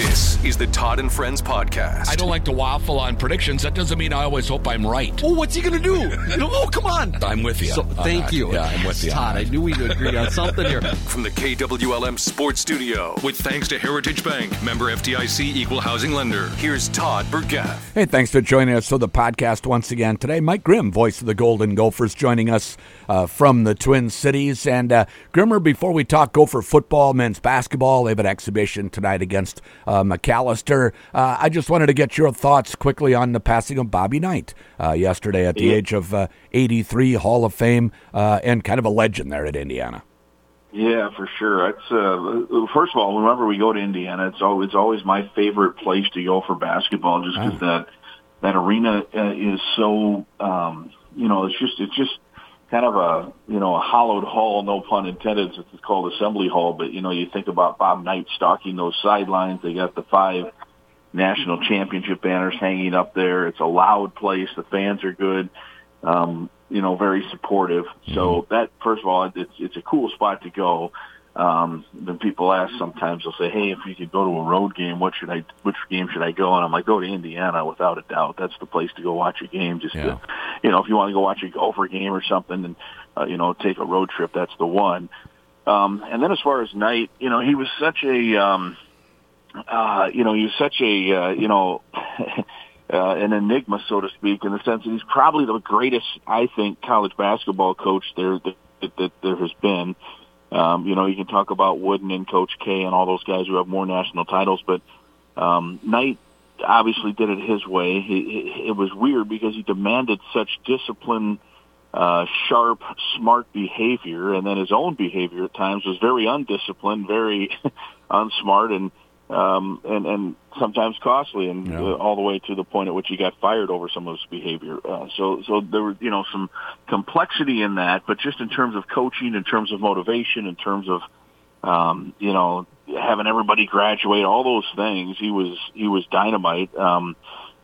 This is the Todd and Friends podcast. I don't like to waffle on predictions. That doesn't mean I always hope I'm right. Oh, what's he going to do? Oh, come on. I'm with you. So, thank that. you. Yeah, I'm with you. Todd, I knew we'd agree on something here. From the KWLM Sports Studio, with thanks to Heritage Bank, member FDIC equal housing lender. Here's Todd Burgaff. Hey, thanks for joining us for the podcast once again today. Mike Grimm, voice of the Golden Gophers, joining us uh, from the Twin Cities. And uh, Grimmer, before we talk Gopher football, men's basketball, they have an exhibition tonight against uh, Macalester. Uh, I just wanted to get your thoughts quickly on the passing of Bobby Knight uh, yesterday at the age of uh, 83, Hall of Fame, uh, and kind of a legend there at Indiana. Yeah, for sure. It's uh, first of all, whenever we go to Indiana, it's always it's always my favorite place to go for basketball, just because that that arena uh, is so um, you know it's just it's just kind of a you know a hollowed hall, no pun intended. It's called Assembly Hall, but you know you think about Bob Knight stalking those sidelines. They got the five national championship banners hanging up there. It's a loud place. The fans are good. Um, you know, very supportive. So that, first of all, it's it's a cool spot to go. Um, then people ask sometimes they'll say, "Hey, if you could go to a road game, what should I? Which game should I go?" And I'm like, "Go to Indiana, without a doubt. That's the place to go watch a game. Just Yeah. to, you know, if you want to go watch a Gopher game or something, and uh, you know, take a road trip, that's the one." Um, and then as far as Knight, you know, he was such a, um, uh, you know, he was such a, uh, you know, uh, an enigma, so to speak, in the sense that he's probably the greatest, I think, college basketball coach there that, that, there has been. Um, you know, you can talk about Wooden and Coach K and all those guys who have more national titles, but um, Knight obviously did it his way. He, he, it was weird because he demanded such discipline, uh, sharp, smart behavior, and then his own behavior at times was very undisciplined, very unsmart, and um, and and sometimes costly, and Yeah. uh, all the way to the point at which he got fired over some of his behavior. Uh, so so there were you know some complexity in that, but just in terms of coaching, in terms of motivation, in terms of um, you know having everybody graduate, all those things, he was he was dynamite. Um,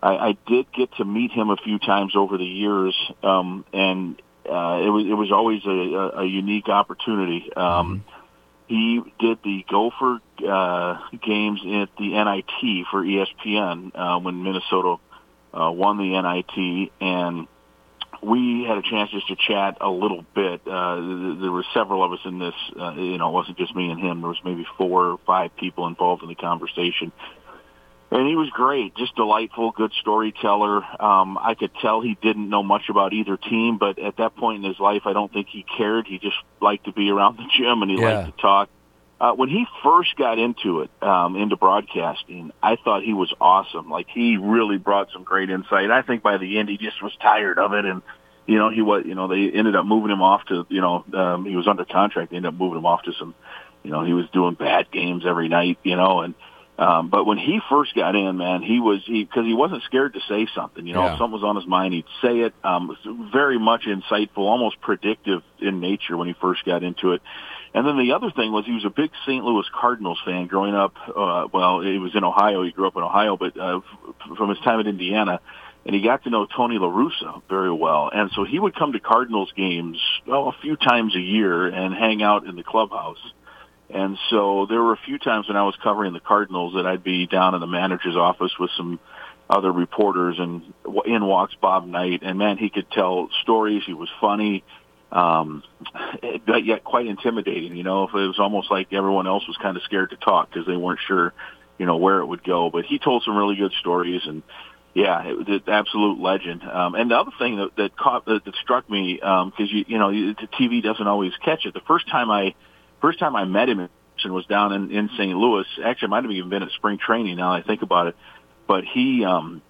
I, I did get to meet him a few times over the years, um, and uh, it was it was always a, a, a unique opportunity. Um, He did the Gopher uh, games at the NIT for ESPN uh, when Minnesota uh, won the NIT, and we had a chance just to chat a little bit. Uh, there were several of us in this. Uh, you know, it wasn't just me and him. There was maybe four or five people involved in the conversation. And he was great, just delightful, good storyteller. Um, I could tell he didn't know much about either team, but at that point in his life, I don't think he cared. He just liked to be around the gym and he Yeah. liked to talk. Uh, when he first got into it, um, into broadcasting, I thought he was awesome. Like he really brought some great insight. I think by the end, he just was tired of it, and you know, he was, you know, they ended up moving him off to, you know, um, he was under contract. They ended up moving him off to some, you know, he was doing bad games every night, you know, and um, but when he first got in, man, he was he because he wasn't scared to say something. You know, Yeah. if something was on his mind, he'd say it. Um, very much insightful, almost predictive in nature when he first got into it. And then the other thing was he was a big St. Louis Cardinals fan growing up. Uh, well, he was in Ohio. He grew up in Ohio, but uh, from his time at Indiana, and he got to know Tony La Russa very well. And so he would come to Cardinals games well, a few times a year and hang out in the clubhouse. And so there were a few times when I was covering the Cardinals that I'd be down in the manager's office with some other reporters, and in walks Bob Knight. And man, he could tell stories. He was funny, um, but yet quite intimidating. You know, it was almost like everyone else was kind of scared to talk because they weren't sure, you know, where it would go. But he told some really good stories, and yeah, it was an absolute legend. Um, and the other thing that, that caught that, that struck me because you you know you- the TV doesn't always catch it. The first time I first time I met him and was down in, in St. Louis. Actually, it might have even been at spring training. Now I think about it, but he um,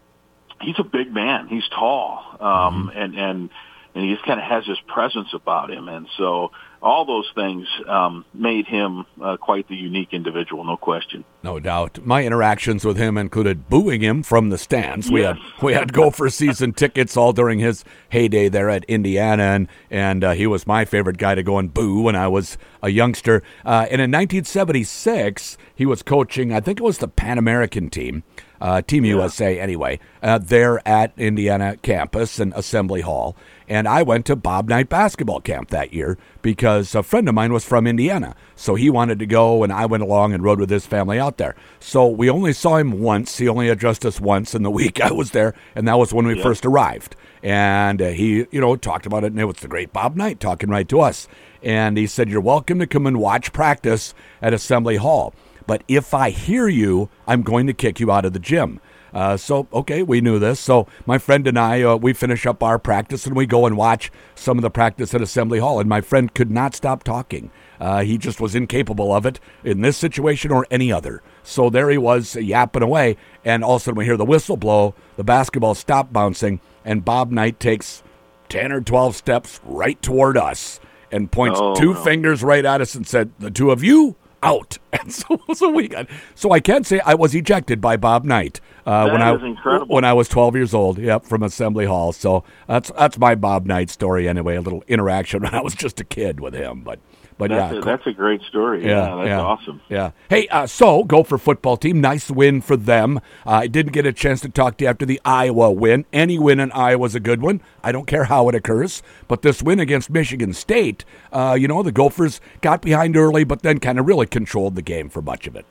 he's a big man. He's tall, um, and and and he just kind of has this presence about him, and so all those things um, made him uh, quite the unique individual, no question. No doubt. My interactions with him included booing him from the stands. We Yes. had we had Gopher season tickets all during his heyday there at Indiana, and and uh, he was my favorite guy to go and boo when I was a youngster. Uh, and in 1976, he was coaching. I think it was the Pan American team, uh, Team USA anyway, uh, there at Indiana campus and Assembly Hall. And I went to Bob Knight basketball camp that year because. a friend of mine was from Indiana. So he wanted to go, and I went along and rode with his family out there. So we only saw him once. He only addressed us once in the week I was there, and that was when we first arrived. And uh, he, you know, talked about it, and it was the great Bob Knight talking right to us. And he said, You're welcome to come and watch practice at Assembly Hall. But if I hear you, I'm going to kick you out of the gym. Uh, so, okay, we knew this. So, my friend and I, uh, we finish up our practice and we go and watch some of the practice at Assembly Hall. And my friend could not stop talking. Uh, he just was incapable of it in this situation or any other. So, there he was yapping away. And all of a sudden, we hear the whistle blow, the basketball stop bouncing, and Bob Knight takes 10 or 12 steps right toward us and points Oh, two no. fingers right at us and said, The two of you out. And so, so we got. So I can say I was ejected by Bob Knight uh, when I incredible. when I was 12 years old. Yep, from Assembly Hall. So that's that's my Bob Knight story anyway. A little interaction when I was just a kid with him. But but That's, yeah, a, that's a great story. Yeah, that's awesome. Yeah. Hey, uh, so Gopher football team, nice win for them. Uh, I didn't get a chance to talk to you after the Iowa win. Any win in Iowa is a good one. I don't care how it occurs. But this win against Michigan State, uh, you know, the Gophers got behind early, but then kind of really controlled the game for much of it.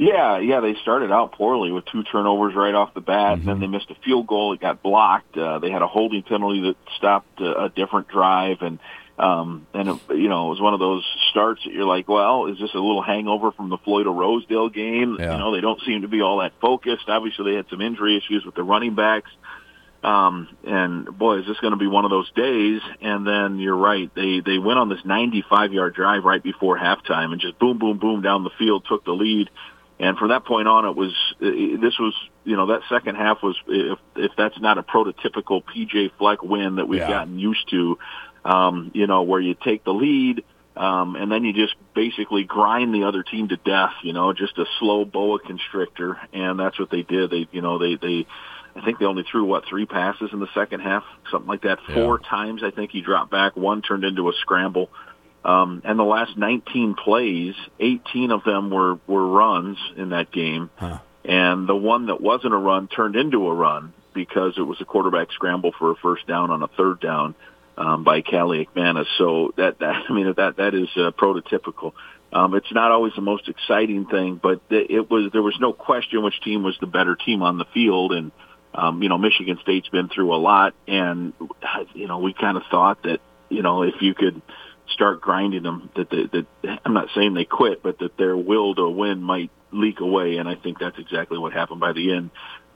Yeah, yeah, they started out poorly with two turnovers right off the bat, and Mm-hmm. then they missed a field goal. It got blocked. Uh, they had a holding penalty that stopped uh, a different drive, and um, and it, you know it was one of those starts that you're like, well, is this a little hangover from the Floyd Rosedale game? Yeah. You know, they don't seem to be all that focused. Obviously, they had some injury issues with the running backs. Um, and boy, is this going to be one of those days? And then you're right. They, they went on this 95 yard drive right before halftime and just boom, boom, boom down the field, took the lead. And from that point on, it was, this was, you know, that second half was, if, if that's not a prototypical PJ Fleck win that we've Yeah. gotten used to, um, you know, where you take the lead, um, and then you just basically grind the other team to death, you know, just a slow boa constrictor. And that's what they did. They, you know, they, they, I think they only threw what three passes in the second half, something like that. Four times I think he dropped back. One turned into a scramble. Um, and the last 19 plays, 18 of them were were runs in that game, and the one that wasn't a run turned into a run because it was a quarterback scramble for a first down on a third down um, by Kaliakmanis. So that, that I mean that that is uh, prototypical. Um, it's not always the most exciting thing, but th- it was there was no question which team was the better team on the field, and um, you know Michigan State's been through a lot, and you know we kind of thought that you know if you could start grinding them, that the, that I'm not saying they quit, but that their will to win might leak away, and I think that's exactly what happened by the end.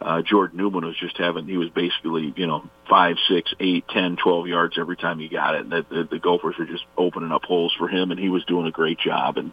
Uh, Jordan Nubin was just having, he was basically, you know, five, six, eight, ten, twelve yards every time he got it. And the, the, the Gophers were just opening up holes for him and he was doing a great job. And,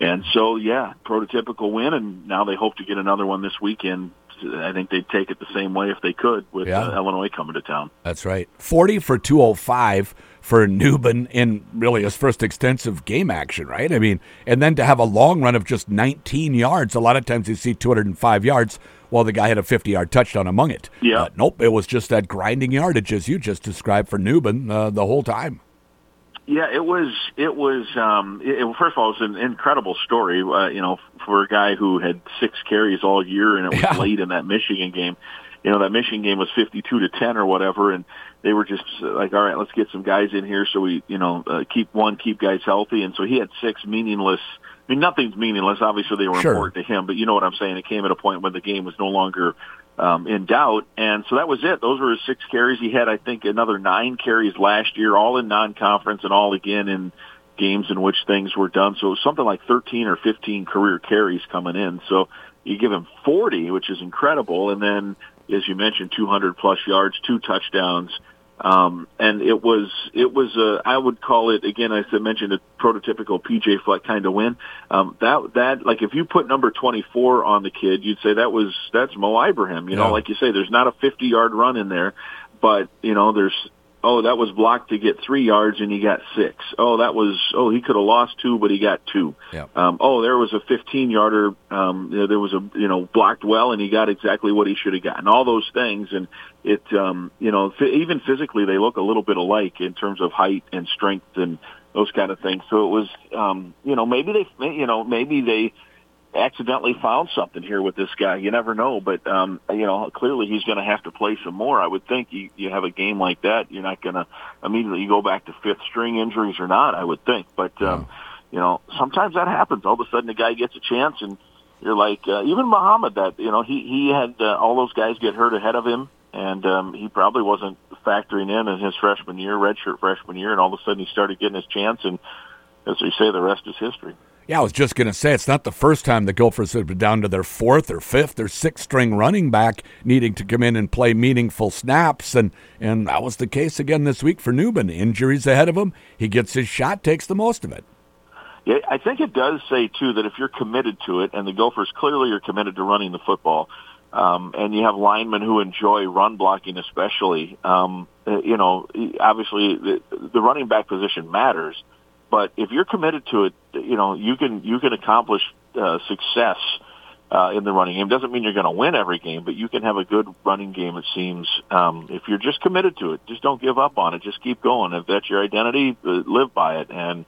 and so, yeah, prototypical win. And now they hope to get another one this weekend. I think they'd take it the same way if they could with Yeah. uh, Illinois coming to town. That's right. 40 for 205 for Nubin in really his first extensive game action, right? I mean, and then to have a long run of just 19 yards. A lot of times you see 205 yards while the guy had a 50 yard touchdown among it. Yeah. Uh, nope, it was just that grinding yardage as you just described for Nubin uh, the whole time. Yeah, it was. It was. Um, it, first of all, it was an incredible story. Uh, you know, for a guy who had six carries all year, and it was Yeah. late in that Michigan game. You know, that Michigan game was fifty-two to ten or whatever, and they were just like, "All right, let's get some guys in here, so we, you know, uh, keep one, keep guys healthy." And so he had six meaningless. I mean, nothing's meaningless. Obviously, they were Sure. important to him, but you know what I'm saying. It came at a point when the game was no longer um, in doubt, and so that was it. Those were his six carries. He had, I think, another nine carries last year, all in non-conference and all again in games in which things were done. So it was something like 13 or 15 career carries coming in. So you give him 40, which is incredible, and then, as you mentioned, 200 plus yards, two touchdowns. Um, and it was, it was, a, I would call it, again, as I mentioned, a prototypical PJ Fleck kind of win. Um, that, that, like if you put number 24 on the kid, you'd say that was, that's Mo Ibrahim. You know, Yeah. like you say, there's not a 50 yard run in there, but, you know, there's, oh, that was blocked to get three yards and he got six. Oh, that was, oh, he could have lost two, but he got two. Yeah. Um, oh, there was a 15 yarder. Um, you know, there was a, you know, blocked well and he got exactly what he should have gotten. All those things. And it, um, you know, f- even physically they look a little bit alike in terms of height and strength and those kind of things. So it was, um, you know, maybe they, you know, maybe they, accidentally found something here with this guy. You never know, but um, you know, clearly he's going to have to play some more. I would think you, you have a game like that, you're not going to immediately go back to fifth string injuries or not. I would think, but um, you know, sometimes that happens. All of a sudden, the guy gets a chance, and you're like, uh, even Muhammad. That you know, he he had uh, all those guys get hurt ahead of him, and um, he probably wasn't factoring in in his freshman year, redshirt freshman year, and all of a sudden he started getting his chance, and as we say, the rest is history. Yeah, I was just going to say it's not the first time the Gophers have been down to their fourth or fifth or sixth string running back needing to come in and play meaningful snaps, and and that was the case again this week for Nubin. Injuries ahead of him, he gets his shot, takes the most of it. Yeah, I think it does say too that if you're committed to it, and the Gophers clearly are committed to running the football, um, and you have linemen who enjoy run blocking, especially, um, you know, obviously the, the running back position matters. But if you're committed to it, you know you can you can accomplish uh, success uh, in the running game. Doesn't mean you're going to win every game, but you can have a good running game. It seems um, if you're just committed to it, just don't give up on it. Just keep going. If that's your identity, uh, live by it. And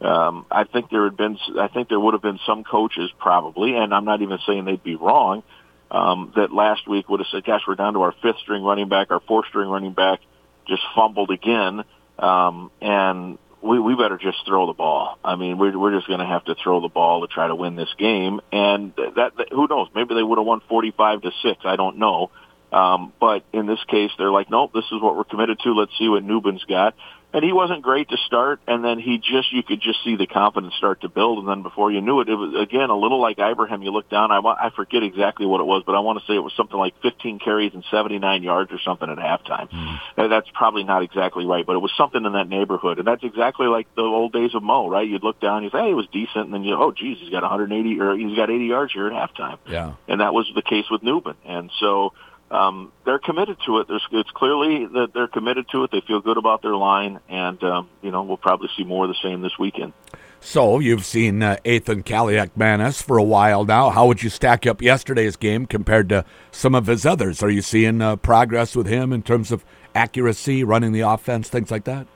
um, I think there had been I think there would have been some coaches probably, and I'm not even saying they'd be wrong. Um, that last week would have said, "Gosh, we're down to our fifth string running back, our fourth string running back just fumbled again." Um, and we, we better just throw the ball. I mean, we're, we're just going to have to throw the ball to try to win this game. And that, that who knows? Maybe they would have won 45 to 6. I don't know. Um, but in this case, they're like, nope, this is what we're committed to. Let's see what Nubin's got and he wasn't great to start and then he just you could just see the confidence start to build and then before you knew it it was again a little like Ibrahim you look down I want I forget exactly what it was but I want to say it was something like 15 carries and 79 yards or something at halftime. Mm. that's probably not exactly right but it was something in that neighborhood and that's exactly like the old days of Mo right? You'd look down you say hey it was decent and then you oh geez he's got 180 or he's got 80 yards here at halftime. Yeah. And that was the case with Nubin and so um, they're committed to it. There's, it's clearly that they're committed to it. They feel good about their line, and um, you know we'll probably see more of the same this weekend. So you've seen uh, Ethan Kaliakmanis for a while now. How would you stack up yesterday's game compared to some of his others? Are you seeing uh, progress with him in terms of accuracy, running the offense, things like that?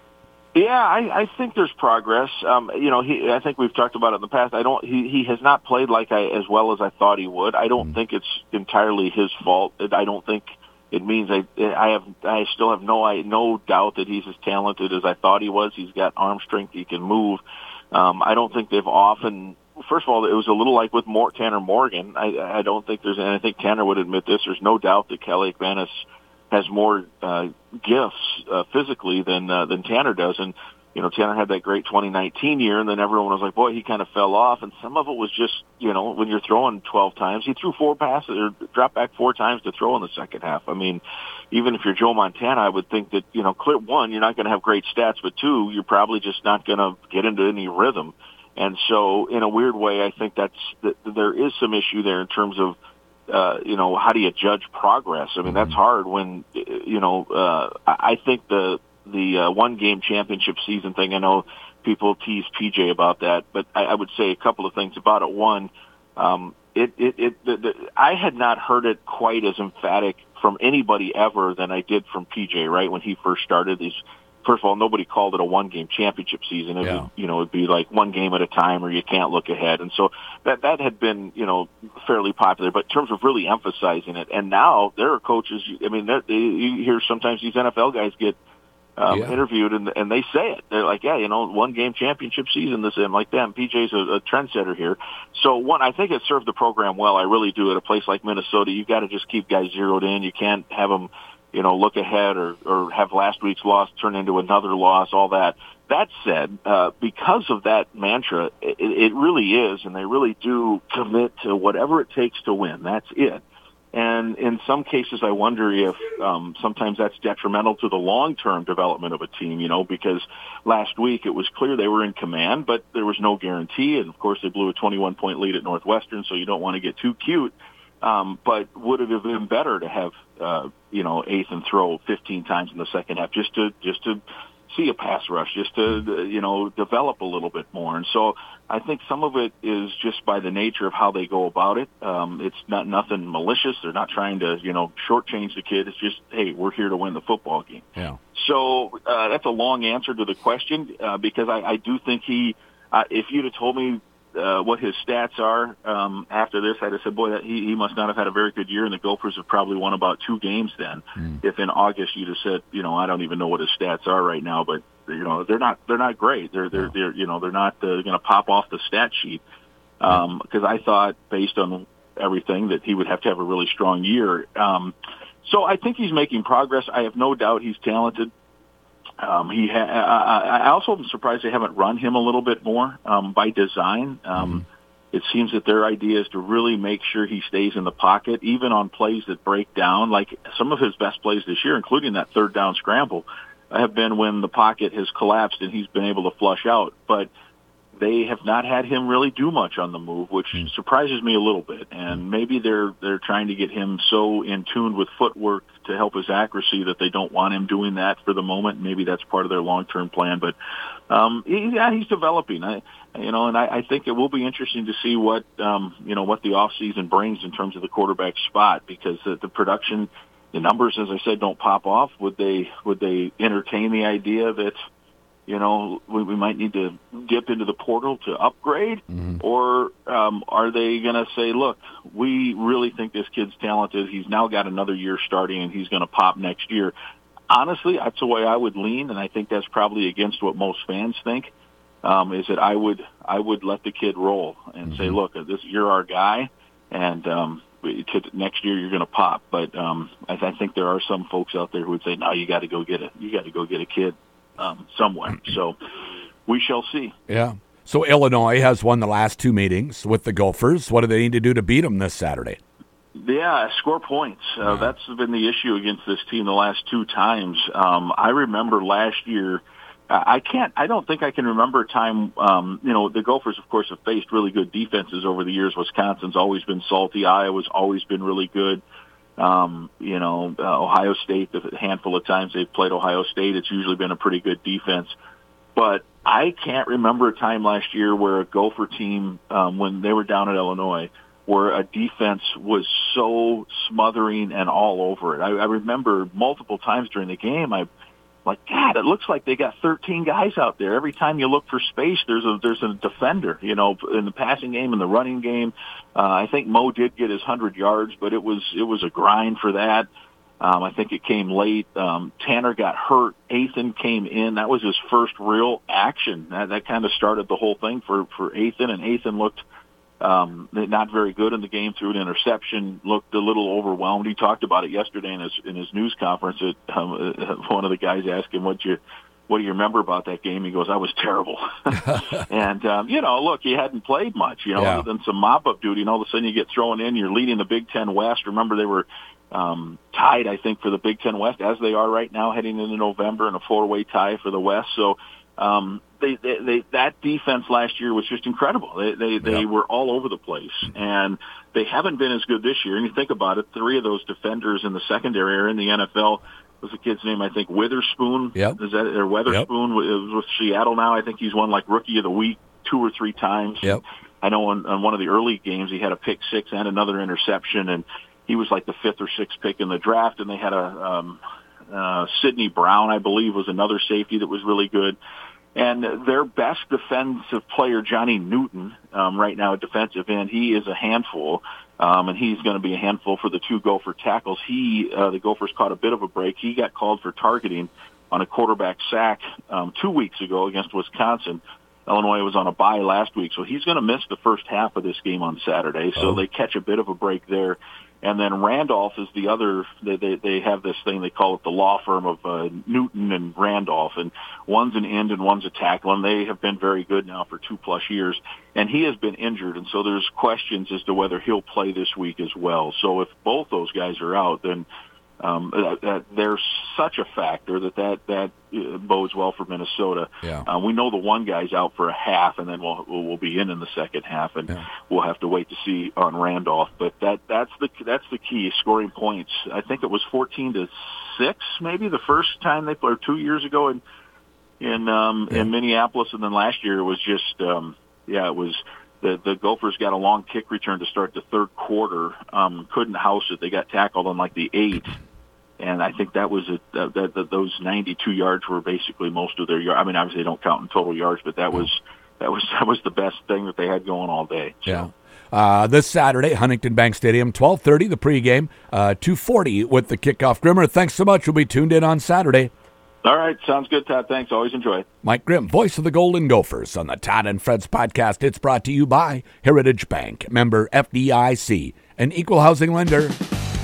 Yeah, I, I think there's progress. Um, you know, he, I think we've talked about it in the past. I don't. He, he has not played like I as well as I thought he would. I don't mm. think it's entirely his fault. I don't think it means I I have I still have no I no doubt that he's as talented as I thought he was. He's got arm strength. He can move. Um, I don't think they've often. First of all, it was a little like with Mor- Tanner Morgan. I, I don't think there's, and I think Tanner would admit this. There's no doubt that Kaliakmanis – has more uh, gifts uh, physically than uh, than Tanner does. And you know, Tanner had that great 2019 year, and then everyone was like, "Boy, he kind of fell off." And some of it was just, you know, when you're throwing 12 times, he threw four passes or dropped back four times to throw in the second half. I mean, even if you're Joe Montana, I would think that you know, clear one, you're not going to have great stats, but two, you're probably just not going to get into any rhythm. And so, in a weird way, I think that's that there is some issue there in terms of uh, you know, how do you judge progress? I mean, that's mm-hmm. hard when, you know, uh, I think the, the uh, one game championship season thing, I know people tease PJ about that, but I, I would say a couple of things about it. One, um, it, it, it, the, the, I had not heard it quite as emphatic from anybody ever than I did from PJ, right? When he first started these first of all, nobody called it a one game championship season. It yeah. would, you know, it'd be like one game at a time or you can't look ahead. And so that, that had been, you know, fairly popular, but in terms of really emphasizing it. And now there are coaches, I mean, you hear sometimes these NFL guys get, um, yeah. interviewed and and they say it. They're like, yeah, you know, one game championship season. This and like them. PJ's a, a trendsetter here. So one, I think it served the program well. I really do. At a place like Minnesota, you got to just keep guys zeroed in. You can't have them you know, look ahead or, or have last week's loss turn into another loss, all that. That said, uh, because of that mantra, it, it really is, and they really do commit to whatever it takes to win. That's it. And in some cases, I wonder if um, sometimes that's detrimental to the long-term development of a team. You know, because last week it was clear they were in command, but there was no guarantee. And of course, they blew a 21-point lead at Northwestern, so you don't want to get too cute. Um, but would it have been better to have uh, you know Ethan throw 15 times in the second half just to just to see a pass rush, just to you know develop a little bit more? And so I think some of it is just by the nature of how they go about it. Um, it's not nothing malicious. They're not trying to you know shortchange the kid. It's just hey, we're here to win the football game. Yeah. So uh, that's a long answer to the question uh, because I, I do think he. Uh, if you'd have told me uh, what his stats are um, after this, I'd have said, boy, that, he he must not have had a very good year, and the Gophers have probably won about two games then. Mm. If in August you'd have said, you know, I don't even know what his stats are right now, but you know they're not they're not great. They're they're they're you know they're not uh, going to pop off the stat sheet because um, I thought based on everything that he would have to have a really strong year. Um, so I think he's making progress. I have no doubt he's talented. Um, he ha- I, I also am surprised they haven't run him a little bit more um, by design. Um, mm-hmm. It seems that their idea is to really make sure he stays in the pocket, even on plays that break down. Like some of his best plays this year, including that third down scramble, have been when the pocket has collapsed and he's been able to flush out. But they have not had him really do much on the move, which mm. surprises me a little bit. And maybe they're they're trying to get him so in tune with footwork to help his accuracy that they don't want him doing that for the moment. Maybe that's part of their long term plan. But um, he, yeah, he's developing. I, you know, and I, I think it will be interesting to see what um, you know what the off season brings in terms of the quarterback spot because the, the production, the numbers, as I said, don't pop off. Would they would they entertain the idea that you know, we, we might need to dip into the portal to upgrade, mm-hmm. or um, are they going to say, look, we really think this kid's talented. He's now got another year starting, and he's going to pop next year. Honestly, that's the way I would lean, and I think that's probably against what most fans think. Um, is that I would I would let the kid roll and mm-hmm. say, look, this you're our guy, and um, to next year you're going to pop. But um, I, I think there are some folks out there who would say, no, you got to go get it. You got to go get a kid um, somewhere. So we shall see. Yeah. So Illinois has won the last two meetings with the Gophers. What do they need to do to beat them this Saturday? Yeah, score points. Uh, yeah. That's been the issue against this team the last two times. Um, I remember last year. I can't. I don't think I can remember a time. Um, you know, the Gophers, of course, have faced really good defenses over the years. Wisconsin's always been salty. Iowa's always been really good. Um, you know, uh, Ohio State, the handful of times they've played Ohio State, it's usually been a pretty good defense. But I can't remember a time last year where a Gopher team, um, when they were down at Illinois, where a defense was so smothering and all over it. I, I remember multiple times during the game, I like, God, it looks like they got 13 guys out there. Every time you look for space, there's a there's a defender. You know, in the passing game, in the running game. Uh, I think Mo did get his 100 yards, but it was it was a grind for that. Um, I think it came late. Um, Tanner got hurt. Athan came in. That was his first real action. That, that kind of started the whole thing for for Athan, and Athan looked um, not very good in the game threw an interception. Looked a little overwhelmed. He talked about it yesterday in his in his news conference. That um, uh, one of the guys asked him, "What you what do you remember about that game?" He goes, "I was terrible." and um, you know, look, he hadn't played much, you know, yeah. other than some mop up duty, and all of a sudden you get thrown in. You're leading the Big Ten West. Remember, they were um, tied, I think, for the Big Ten West as they are right now, heading into November, in a four way tie for the West. So um, they, they, they, that defense last year was just incredible. They, they, they were all over the place, and they haven't been as good this year. And you think about it, three of those defenders in the secondary are in the NFL. Was the kid's name? I think Witherspoon. Yep. Is that or Weatherspoon? Yep. with Seattle now. I think he's won like Rookie of the Week two or three times. Yep. I know on, on one of the early games he had a pick six and another interception, and he was like the fifth or sixth pick in the draft. And they had a um, uh, Sydney Brown, I believe, was another safety that was really good. And their best defensive player, Johnny Newton, um, right now at defensive end, he is a handful. Um, and he's going to be a handful for the two Gopher tackles. He, uh, the Gophers caught a bit of a break. He got called for targeting on a quarterback sack um, two weeks ago against Wisconsin. Illinois was on a bye last week, so he's going to miss the first half of this game on Saturday. So oh. they catch a bit of a break there. And then Randolph is the other. They, they they have this thing they call it the law firm of uh, Newton and Randolph, and one's an end and one's a tackle, and they have been very good now for two plus years. And he has been injured, and so there's questions as to whether he'll play this week as well. So if both those guys are out, then um, that, that they're such a factor that that that uh, bodes well for Minnesota. Yeah. Um, we know the one guy's out for a half, and then we'll we'll be in in the second half, and yeah. we'll have to wait to see on Randolph. But that that's the that's the key scoring points. I think it was fourteen to six, maybe the first time they played two years ago in in um, yeah. in Minneapolis, and then last year it was just um, yeah, it was the the Gophers got a long kick return to start the third quarter. Um, couldn't house it. They got tackled on like the eighth and I think that was a, that, that, that those 92 yards were basically most of their yards. I mean, obviously they don't count in total yards, but that was that was that was the best thing that they had going all day. So. Yeah. Uh, this Saturday, Huntington Bank Stadium, 12:30 the pregame, uh, 2:40 with the kickoff. Grimmer, thanks so much. We'll be tuned in on Saturday. All right, sounds good, Todd. Thanks. Always enjoy it. Mike Grimm, voice of the Golden Gophers on the Todd and Fred's podcast. It's brought to you by Heritage Bank, member FDIC, an equal housing lender.